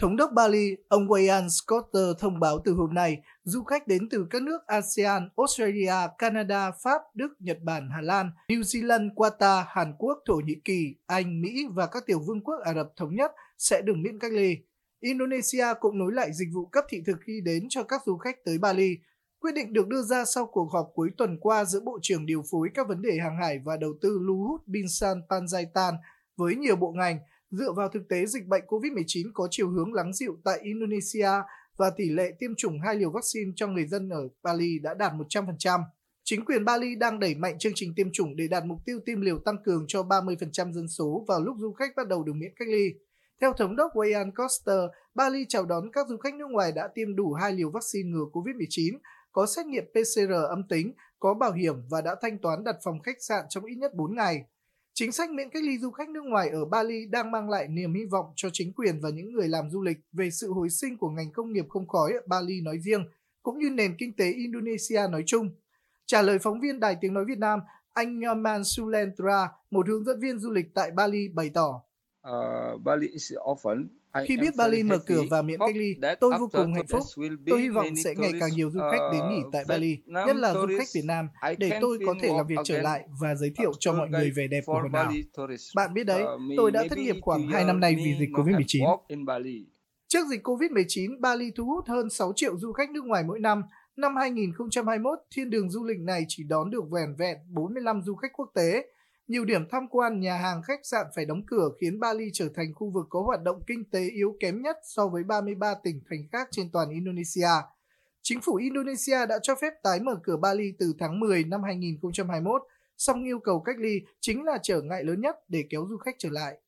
Thống đốc Bali, ông Wayan Scotter thông báo từ hôm nay, du khách đến từ các nước ASEAN, Australia, Canada, Pháp, Đức, Nhật Bản, Hà Lan, New Zealand, Qatar, Hàn Quốc, Thổ Nhĩ Kỳ, Anh, Mỹ và các tiểu vương quốc Ả Rập Thống Nhất sẽ được miễn cách ly. Indonesia cũng nối lại dịch vụ cấp thị thực khi đến cho các du khách tới Bali. Quyết định được đưa ra sau cuộc họp cuối tuần qua giữa Bộ trưởng điều phối các vấn đề hàng hải và đầu tư Luhut Binsan Panjaitan với nhiều bộ ngành dựa vào thực tế dịch bệnh COVID-19 có chiều hướng lắng dịu tại Indonesia và tỷ lệ tiêm chủng hai liều vaccine cho người dân ở Bali đã đạt 100%. Chính quyền Bali đang đẩy mạnh chương trình tiêm chủng để đạt mục tiêu tiêm liều tăng cường cho 30% dân số vào lúc du khách bắt đầu được miễn cách ly. Theo Thống đốc Wayan Coster, Bali chào đón các du khách nước ngoài đã tiêm đủ hai liều vaccine ngừa COVID-19, có xét nghiệm PCR âm tính, có bảo hiểm và đã thanh toán đặt phòng khách sạn trong ít nhất 4 ngày. Chính sách miễn cách ly du khách nước ngoài ở Bali đang mang lại niềm hy vọng cho chính quyền và những người làm du lịch về sự hồi sinh của ngành công nghiệp không khói ở Bali nói riêng, cũng như nền kinh tế Indonesia nói chung. Trả lời phóng viên Đài Tiếng Nói Việt Nam, anh Nyoman Sulentra, một hướng dẫn viên du lịch tại Bali bày tỏ. Uh, Bali is often khi biết Bali mở cửa và miễn cách ly, tôi vô cùng hạnh phúc. Tôi hy vọng sẽ ngày càng nhiều du khách đến nghỉ tại Bali, nhất là du khách Việt Nam, để tôi có thể làm việc trở lại và giới thiệu cho mọi người vẻ đẹp của hòn đảo. Bạn biết đấy, tôi đã thất nghiệp khoảng 2 năm nay vì dịch COVID-19. Trước dịch COVID-19, Bali thu hút hơn 6 triệu du khách nước ngoài mỗi năm. Năm 2021, thiên đường du lịch này chỉ đón được vẻn vẹn 45 du khách quốc tế, nhiều điểm tham quan, nhà hàng, khách sạn phải đóng cửa khiến Bali trở thành khu vực có hoạt động kinh tế yếu kém nhất so với 33 tỉnh thành khác trên toàn Indonesia. Chính phủ Indonesia đã cho phép tái mở cửa Bali từ tháng 10 năm 2021, song yêu cầu cách ly chính là trở ngại lớn nhất để kéo du khách trở lại.